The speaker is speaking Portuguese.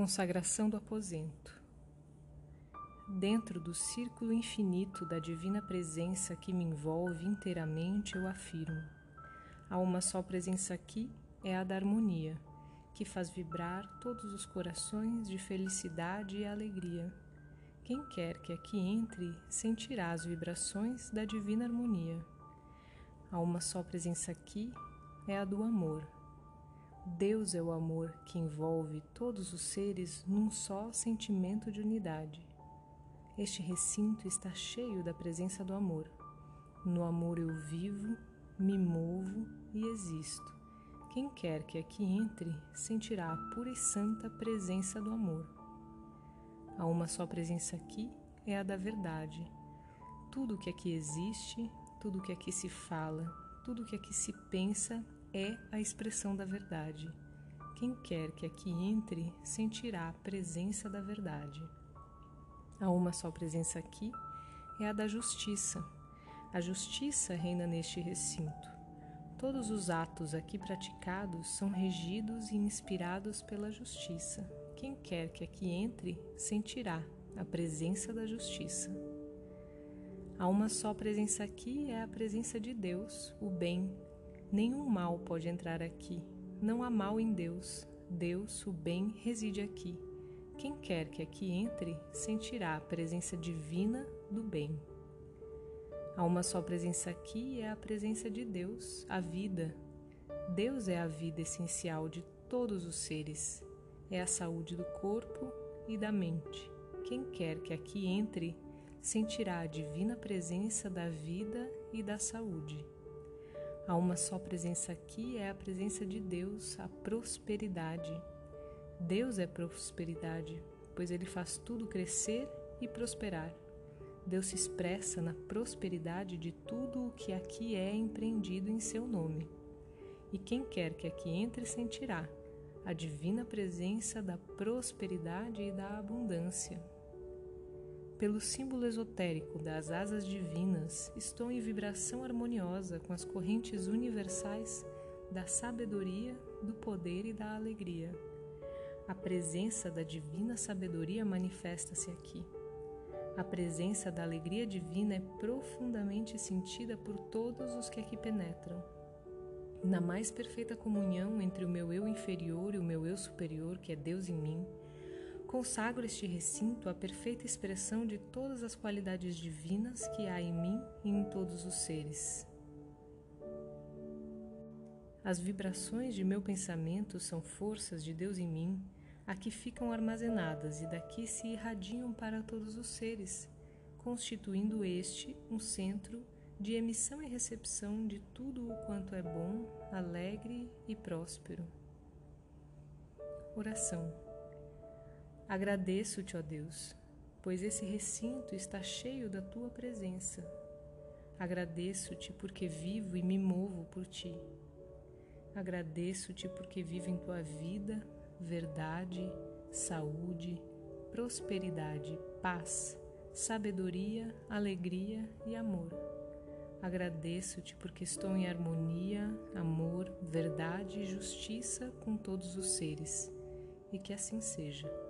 Consagração do aposento. Dentro do círculo infinito da divina presença que me envolve inteiramente, eu afirmo: há uma só presença aqui, é a da harmonia, que faz vibrar todos os corações de felicidade e alegria. Quem quer que aqui entre sentirá as vibrações da divina harmonia. Há uma só presença aqui, é a do amor Deus é o amor que envolve todos os seres num só sentimento de unidade. Este recinto está cheio da presença do amor. No amor eu vivo, me movo e existo. Quem quer que aqui entre sentirá a pura e santa presença do amor. Há uma só presença aqui, é a da verdade. Tudo que aqui existe, tudo que aqui se fala, tudo que aqui se pensa é a expressão da verdade. Quem quer que aqui entre sentirá a presença da verdade. Há uma só presença aqui, é a da justiça. A justiça reina neste recinto. Todos os atos aqui praticados são regidos e inspirados pela justiça. Quem quer que aqui entre sentirá a presença da justiça. Há uma só presença aqui, é a presença de Deus, o bem, Nenhum mal pode entrar aqui. Não há mal em Deus. Deus, o bem, reside aqui. Quem quer que aqui entre sentirá a presença divina do bem. Há uma só presença aqui e é a presença de Deus, a vida. Deus é a vida essencial de todos os seres. É a saúde do corpo e da mente. Quem quer que aqui entre sentirá a divina presença da vida e da saúde. Há uma só presença aqui, é a presença de Deus, a prosperidade. Deus é prosperidade, pois Ele faz tudo crescer e prosperar. Deus se expressa na prosperidade de tudo o que aqui é empreendido em seu nome. E quem quer que aqui entre sentirá a divina presença da prosperidade e da abundância. Pelo símbolo esotérico das asas divinas, estou em vibração harmoniosa com as correntes universais da sabedoria, do poder e da alegria. A presença da divina sabedoria manifesta-se aqui. A presença da alegria divina é profundamente sentida por todos os que aqui penetram. Na mais perfeita comunhão entre o meu eu inferior e o meu eu superior, que é Deus em mim, Consagro este recinto à perfeita expressão de todas as qualidades divinas que há em mim e em todos os seres. As vibrações de meu pensamento são forças de Deus em mim, aqui ficam armazenadas e daqui se irradiam para todos os seres, constituindo este um centro de emissão e recepção de tudo o quanto é bom, alegre e próspero. Oração. Agradeço-te, ó Deus, pois esse recinto está cheio da tua presença. Agradeço-te porque vivo e me movo por ti. Agradeço-te porque vivo em tua vida, verdade, saúde, prosperidade, paz, sabedoria, alegria e amor. Agradeço-te porque estou em harmonia, amor, verdade e justiça com todos os seres, e que assim seja.